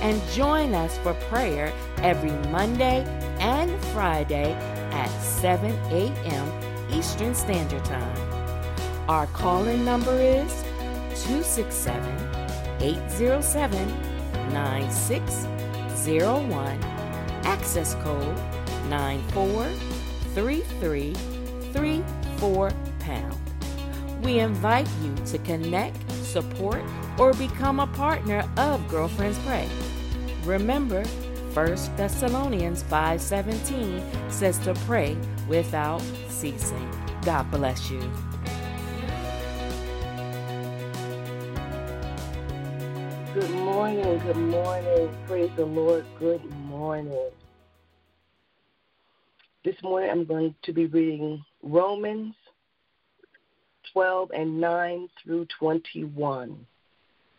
And join us for prayer every Monday and Friday at 7 a.m. Eastern Standard Time. Our call in number is 267 807 9601, access code 943334 pound. We invite you to connect, support, or become a partner of Girlfriends Pray. Remember, 1 Thessalonians 5:17 says to pray without ceasing. God bless you. Good morning, good morning. Praise the Lord. Good morning. This morning I'm going to be reading Romans 12 and 9 through 21,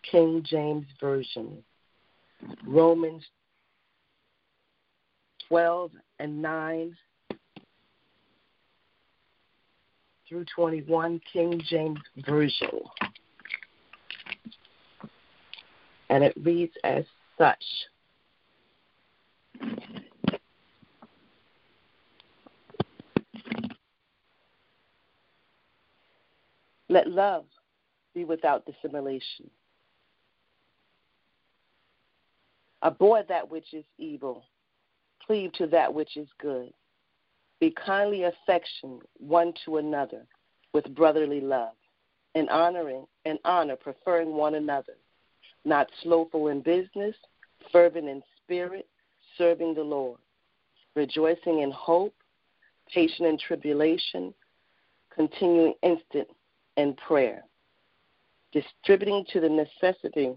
King James Version. Romans 12 and 9 through 21, King James Version. And it reads as such. Let love be without dissimulation. Abhor that which is evil, cleave to that which is good. Be kindly affection one to another with brotherly love, and honoring and honor, preferring one another, not slothful in business, fervent in spirit, serving the Lord, rejoicing in hope, patient in tribulation, continuing instant in prayer, distributing to the necessity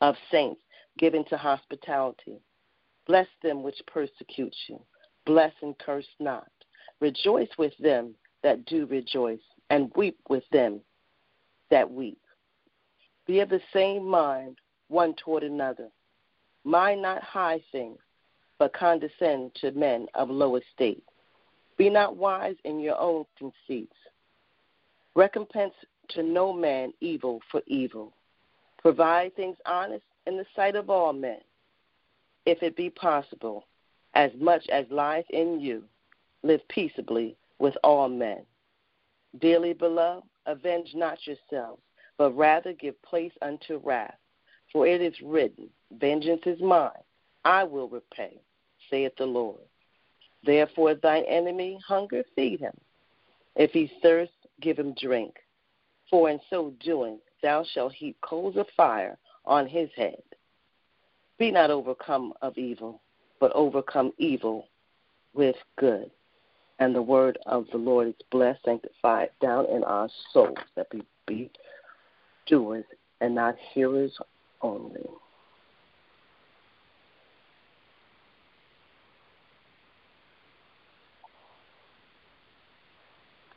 of saints, giving to hospitality. Bless them which persecute you. Bless and curse not. Rejoice with them that do rejoice, and weep with them that weep. Be of the same mind one toward another. Mind not high things, but condescend to men of low estate. Be not wise in your own conceits. Recompense to no man evil for evil. Provide things honest in the sight of all men. If it be possible, as much as lieth in you, live peaceably with all men. Dearly beloved, avenge not yourselves, but rather give place unto wrath. For it is written, Vengeance is mine, I will repay, saith the Lord. Therefore, thine enemy hunger, feed him. If he thirst, give him drink. For in so doing, thou shalt heap coals of fire on his head. Be not overcome of evil, but overcome evil with good. And the word of the Lord is blessed, sanctified down in our souls, that we be doers and not hearers only.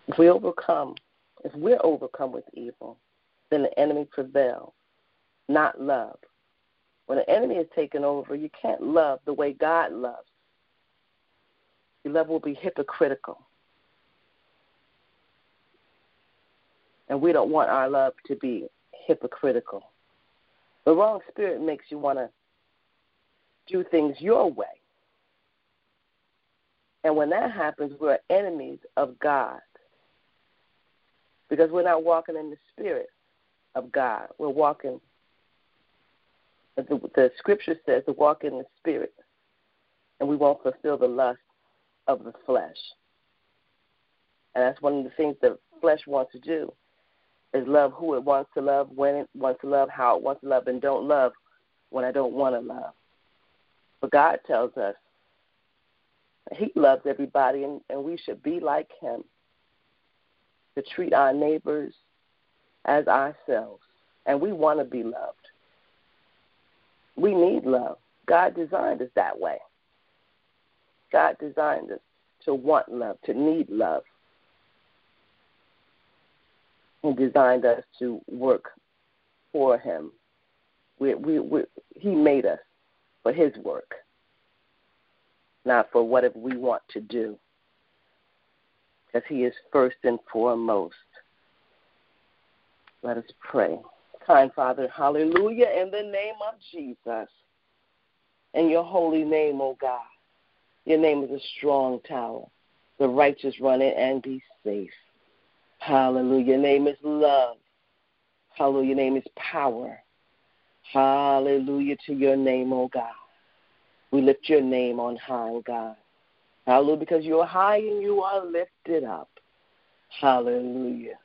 If we overcome, if we're overcome with evil, then the enemy prevails, not love. When the enemy is taken over, you can't love the way God loves. Your love will be hypocritical. And we don't want our love to be hypocritical. The wrong spirit makes you want to do things your way. And when that happens, we're enemies of God because we're not walking in the spirit of God. We're walking, the, the scripture says, to walk in the spirit, and we won't fulfill the lust of the flesh. And that's one of the things the flesh wants to do is love who it wants to love, when it wants to love, how it wants to love, and don't love when I don't want to love. But God tells us He loves everybody, and, and we should be like Him to treat our neighbors as ourselves. And we want to be loved. We need love. God designed us that way. God designed us to want love, to need love. He designed us to work for Him. We, we, we, he made us for His work, not for whatever we want to do, because He is first and foremost. Let us pray. Kind Father, hallelujah, in the name of Jesus. In your holy name, O God. Your name is a strong tower. The righteous run in and be safe. Hallelujah. Your name is love. Hallelujah. Your name is power. Hallelujah to your name, O God. We lift your name on high, O God. Hallelujah, because you are high and you are lifted up. Hallelujah.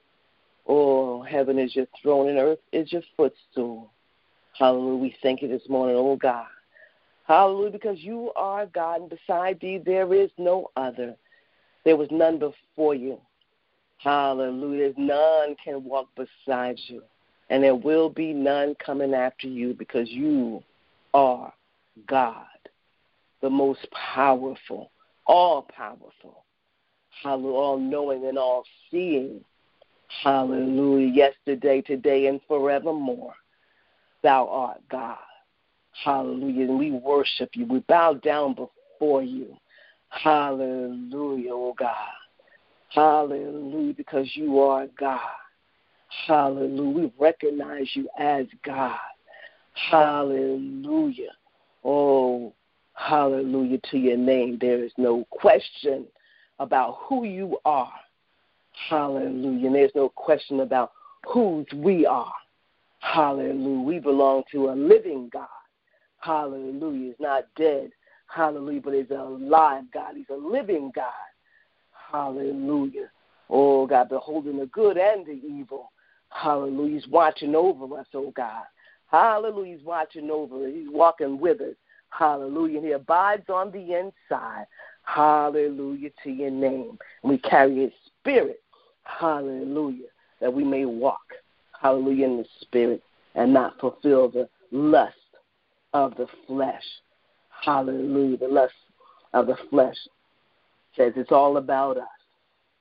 Oh, heaven is your throne and earth is your footstool. Hallelujah. We thank you this morning, oh God. Hallelujah, because you are God, and beside thee there is no other. There was none before you. Hallelujah. None can walk beside you, and there will be none coming after you because you are God, the most powerful, all powerful, hallelujah, all knowing and all seeing. Hallelujah. Yesterday, today, and forevermore. Thou art God. Hallelujah. And we worship you. We bow down before you. Hallelujah, oh God. Hallelujah, because you are God. Hallelujah. We recognize you as God. Hallelujah. Oh, hallelujah to your name. There is no question about who you are. Hallelujah. And there's no question about whose we are. Hallelujah. We belong to a living God. Hallelujah. He's not dead. Hallelujah. But he's a alive God. He's a living God. Hallelujah. Oh, God, beholding the good and the evil. Hallelujah. He's watching over us, oh God. Hallelujah. He's watching over us. He's walking with us. Hallelujah. And he abides on the inside. Hallelujah to your name. And we carry his spirit Hallelujah. That we may walk, hallelujah, in the spirit and not fulfill the lust of the flesh. Hallelujah. The lust of the flesh says it's all about us.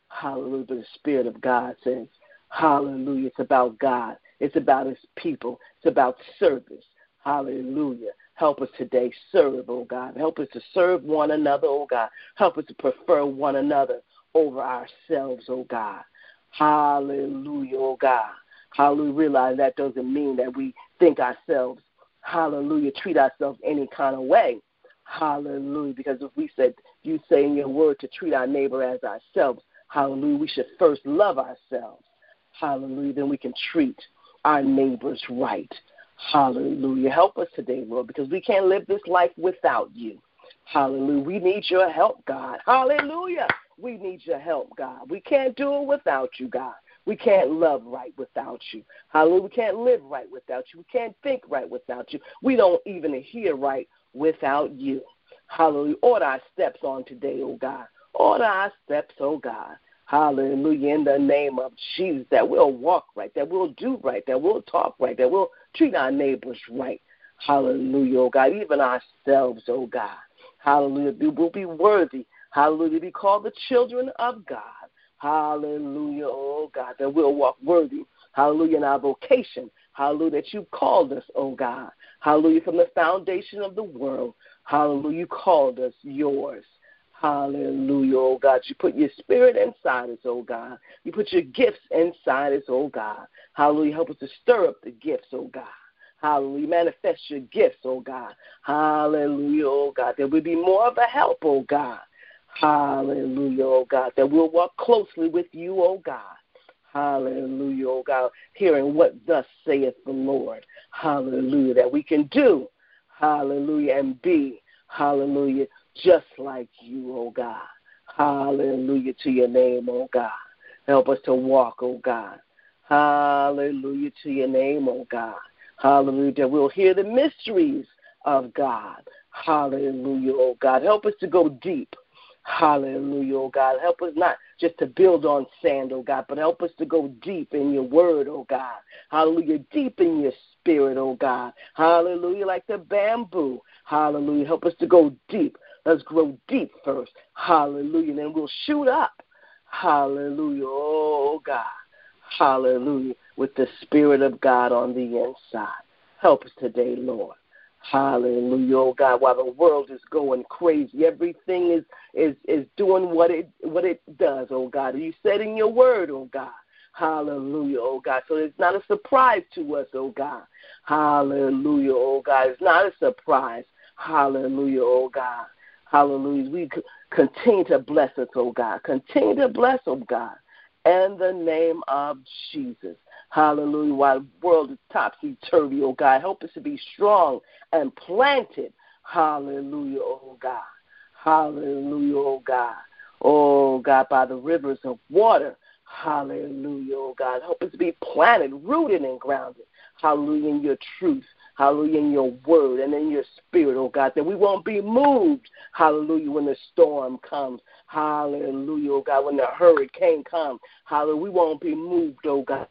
Hallelujah. But the Spirit of God says, Hallelujah. It's about God. It's about His people. It's about service. Hallelujah. Help us today serve, oh God. Help us to serve one another, oh God. Help us to prefer one another over ourselves, oh God. Hallelujah, oh God. Hallelujah. Realize that doesn't mean that we think ourselves, hallelujah, treat ourselves any kind of way. Hallelujah. Because if we said, you say in your word to treat our neighbor as ourselves, hallelujah, we should first love ourselves. Hallelujah. Then we can treat our neighbors right. Hallelujah. Help us today, Lord, because we can't live this life without you. Hallelujah. We need your help, God. Hallelujah. We need your help, God. We can't do it without you, God. We can't love right without you. Hallelujah. We can't live right without you. We can't think right without you. We don't even hear right without you. Hallelujah. Order our steps on today, oh God. Order our steps, oh God. Hallelujah. In the name of Jesus, that we'll walk right, that we'll do right, that we'll talk right, that we'll treat our neighbors right. Hallelujah, oh God. Even ourselves, oh God. Hallelujah. We will be worthy Hallelujah. Be called the children of God. Hallelujah. Oh God, that we'll walk worthy. Hallelujah. In our vocation. Hallelujah. That you called us, oh God. Hallelujah. From the foundation of the world. Hallelujah. You called us yours. Hallelujah, oh God. You put your spirit inside us, oh God. You put your gifts inside us, oh God. Hallelujah. Help us to stir up the gifts, oh God. Hallelujah. Manifest your gifts, oh God. Hallelujah, oh God. There will be more of a help, oh God. Hallelujah, oh God, that we'll walk closely with you, oh God. Hallelujah, oh God, hearing what thus saith the Lord. Hallelujah, that we can do, hallelujah, and be, hallelujah, just like you, oh God. Hallelujah to your name, oh God. Help us to walk, oh God. Hallelujah to your name, oh God. Hallelujah, that we'll hear the mysteries of God. Hallelujah, oh God. Help us to go deep. Hallelujah, oh God. Help us not just to build on sand, oh God, but help us to go deep in your word, oh God. Hallelujah, deep in your spirit, oh God. Hallelujah, like the bamboo. Hallelujah. Help us to go deep Let's grow deep first. Hallelujah. And then we'll shoot up. Hallelujah. Oh, God. Hallelujah. With the Spirit of God on the inside. Help us today, Lord. Hallelujah, oh God. While the world is going crazy, everything is is is doing what it what it does, oh God. You said in your word, oh God. Hallelujah, oh God. So it's not a surprise to us, oh God. Hallelujah, oh God. It's not a surprise. Hallelujah, oh God. Hallelujah. We continue to bless us, oh God. Continue to bless, oh God. In the name of Jesus. Hallelujah. While the world is topsy turvy, oh God, help us to be strong and planted. Hallelujah, oh God. Hallelujah, oh God. Oh God, by the rivers of water. Hallelujah, oh God. Help us to be planted, rooted, and grounded. Hallelujah, in your truth. Hallelujah, in your word and in your spirit, oh God, that we won't be moved. Hallelujah, when the storm comes. Hallelujah, oh God, when the hurricane comes. Hallelujah, we won't be moved, oh God.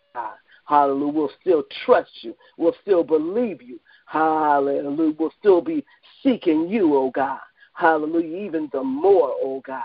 Hallelujah. We'll still trust you. We'll still believe you. Hallelujah. We'll still be seeking you, oh God. Hallelujah. Even the more, oh God.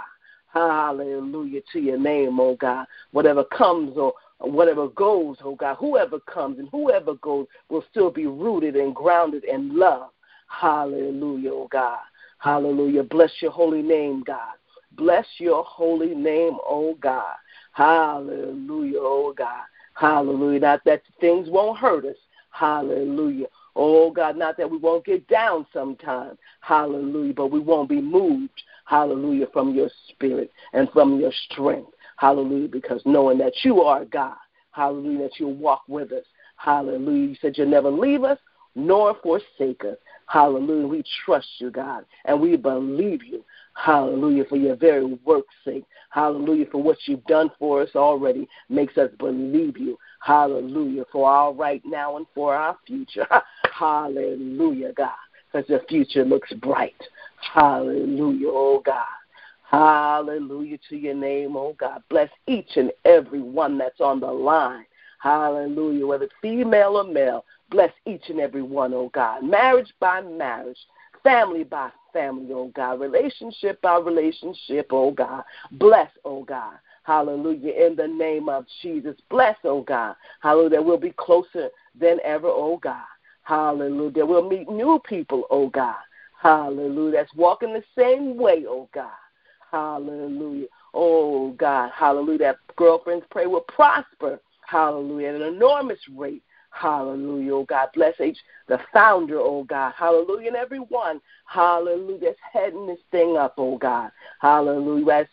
Hallelujah to your name, oh God. Whatever comes or whatever goes, oh God, whoever comes and whoever goes will still be rooted and grounded in love. Hallelujah, oh God. Hallelujah. Bless your holy name, God. Bless your holy name, oh God. Hallelujah, oh God. Hallelujah. Not that things won't hurt us. Hallelujah. Oh God, not that we won't get down sometime. Hallelujah. But we won't be moved. Hallelujah. From your spirit and from your strength. Hallelujah. Because knowing that you are God. Hallelujah. That you'll walk with us. Hallelujah. You said you'll never leave us nor forsake us. Hallelujah. We trust you, God, and we believe you. Hallelujah. For your very work's sake. Hallelujah. For what you've done for us already makes us believe you. Hallelujah. For our right now and for our future. Hallelujah, God. Because the future looks bright. Hallelujah, oh God. Hallelujah to your name, oh God. Bless each and every one that's on the line. Hallelujah. Whether female or male, bless each and every one, oh God. Marriage by marriage, family by family, oh God. Relationship by relationship, oh God. Bless, oh God. Hallelujah. In the name of Jesus. Bless, oh God. Hallelujah. We'll be closer than ever, oh God. Hallelujah. We'll meet new people, oh God. Hallelujah. That's walking the same way, oh God. Hallelujah. Oh God. Hallelujah. That girlfriends prayer will prosper. Hallelujah. At an enormous rate. Hallelujah, oh God. Bless H, the founder, oh God. Hallelujah. And everyone, hallelujah, that's heading this thing up, oh God. Hallelujah.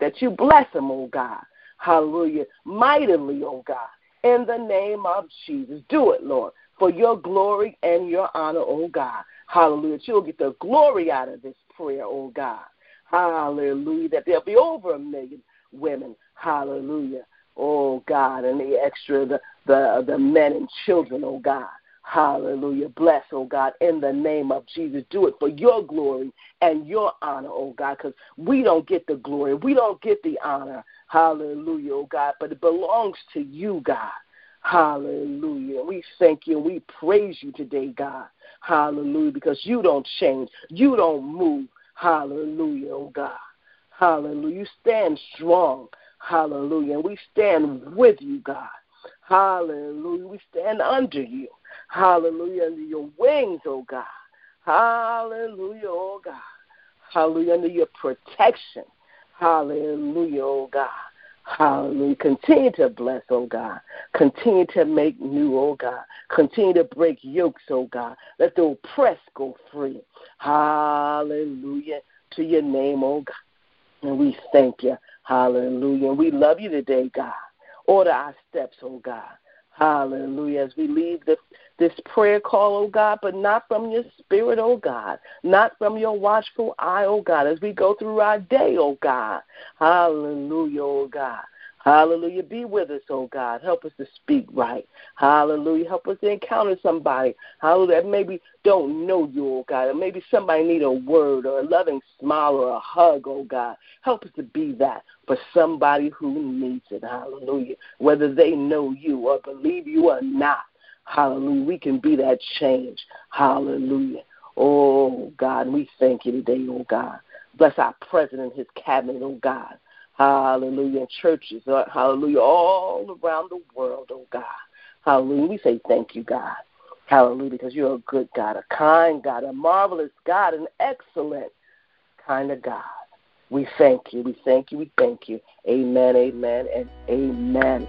That you bless them, oh God. Hallelujah. Mightily, oh God. In the name of Jesus. Do it, Lord, for your glory and your honor, oh God. Hallelujah. You'll get the glory out of this prayer, oh God. Hallelujah. That there'll be over a million women. Hallelujah oh God, and the extra, the, the, the men and children, oh God. Hallelujah. Bless, oh God, in the name of Jesus. Do it for your glory and your honor, oh God, because we don't get the glory. We don't get the honor. Hallelujah, oh God, but it belongs to you, God. Hallelujah. We thank you we praise you today, God. Hallelujah, because you don't change. You don't move. Hallelujah, oh God. Hallelujah. You stand strong. Hallelujah. We stand with you, God. Hallelujah. We stand under you. Hallelujah. Under your wings, oh God. Hallelujah, oh God. Hallelujah. Under your protection. Hallelujah, oh God. Hallelujah. Continue to bless, oh God. Continue to make new, oh God. Continue to break yokes, oh God. Let the oppressed go free. Hallelujah to your name, oh God. And we thank you. Hallelujah. We love you today, God. Order our steps, oh God. Hallelujah. As we leave this, this prayer call, oh God, but not from your spirit, oh God. Not from your watchful eye, oh God. As we go through our day, oh God. Hallelujah, oh God. Hallelujah. Be with us, oh God. Help us to speak right. Hallelujah. Help us to encounter somebody. Hallelujah. That maybe don't know you, oh God. Or maybe somebody need a word or a loving smile or a hug, oh God. Help us to be that for somebody who needs it. Hallelujah. Whether they know you or believe you or not. Hallelujah. We can be that change. Hallelujah. Oh God, we thank you today, oh God. Bless our president his cabinet, oh God. Hallelujah. And churches, uh, hallelujah, all around the world, oh God. Hallelujah. We say thank you, God. Hallelujah, because you're a good God, a kind God, a marvelous God, an excellent kind of God. We thank you. We thank you. We thank you. Amen, amen, and amen.